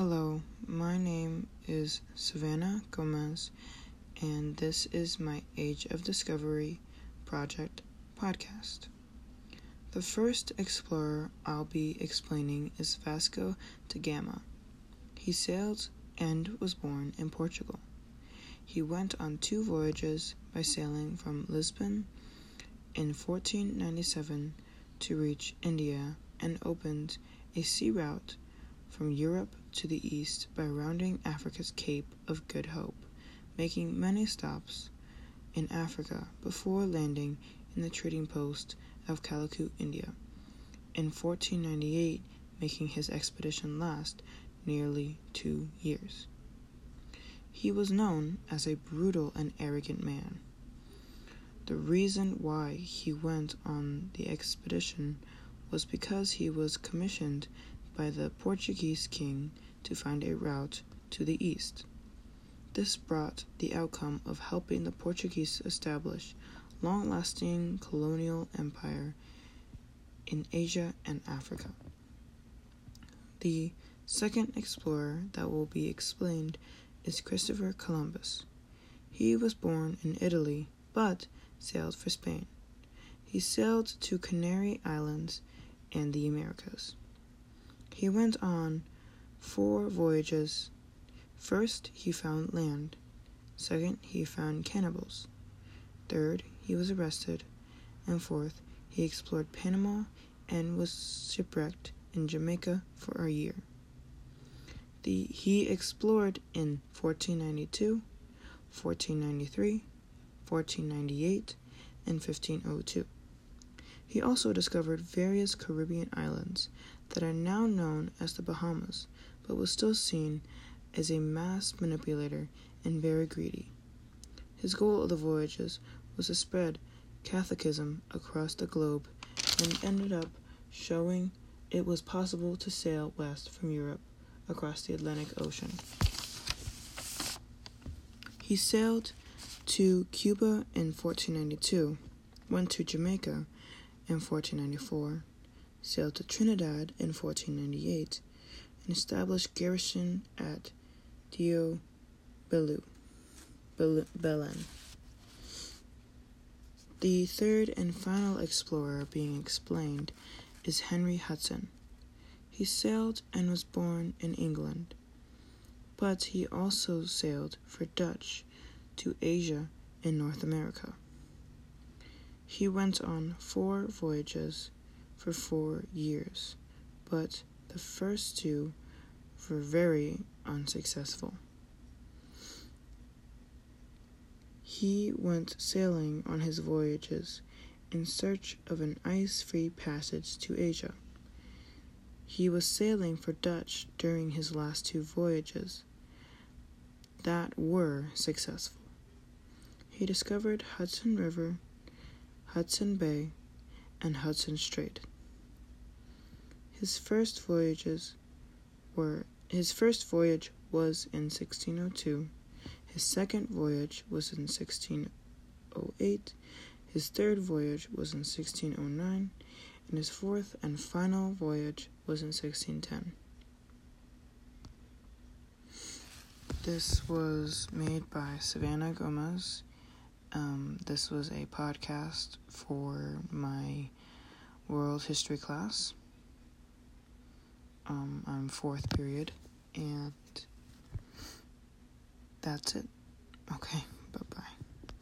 Hello, my name is Savannah Gomez, and this is my Age of Discovery Project podcast. The first explorer I'll be explaining is Vasco da Gama. He sailed and was born in Portugal. He went on two voyages by sailing from Lisbon in 1497 to reach India and opened a sea route from Europe to the east by rounding Africa's Cape of Good Hope, making many stops in Africa before landing in the trading post of Calicut, India, in 1498, making his expedition last nearly two years. He was known as a brutal and arrogant man. The reason why he went on the expedition was because he was commissioned by the Portuguese king to find a route to the east. This brought the outcome of helping the Portuguese establish long-lasting colonial empire in Asia and Africa. The second explorer that will be explained is Christopher Columbus. He was born in Italy but sailed for Spain. He sailed to Canary Islands and the Americas. He went on four voyages. First, he found land. Second, he found cannibals. Third, he was arrested. And fourth, he explored Panama and was shipwrecked in Jamaica for a year. The, he explored in 1492, 1493, 1498, and 1502. He also discovered various Caribbean islands that are now known as the Bahamas, but was still seen as a mass manipulator and very greedy. His goal of the voyages was to spread Catholicism across the globe and ended up showing it was possible to sail west from Europe across the Atlantic Ocean. He sailed to Cuba in 1492, went to Jamaica in 1494, sailed to Trinidad in 1498, and established garrison at Dio Belu, Belen. The third and final explorer being explained is Henry Hudson. He sailed and was born in England, but he also sailed for Dutch to Asia and North America. He went on four voyages for four years, but the first two were very unsuccessful. He went sailing on his voyages in search of an ice free passage to Asia. He was sailing for Dutch during his last two voyages that were successful. He discovered Hudson River, Hudson Bay, and Hudson Strait. His first voyages were his first voyage was in 1602. His second voyage was in 1608. His third voyage was in 1609, and his fourth and final voyage was in 1610. This was made by Savannah Gomez. Um, this was a podcast for my world history class. Um, I'm fourth period, and that's it. Okay, bye bye.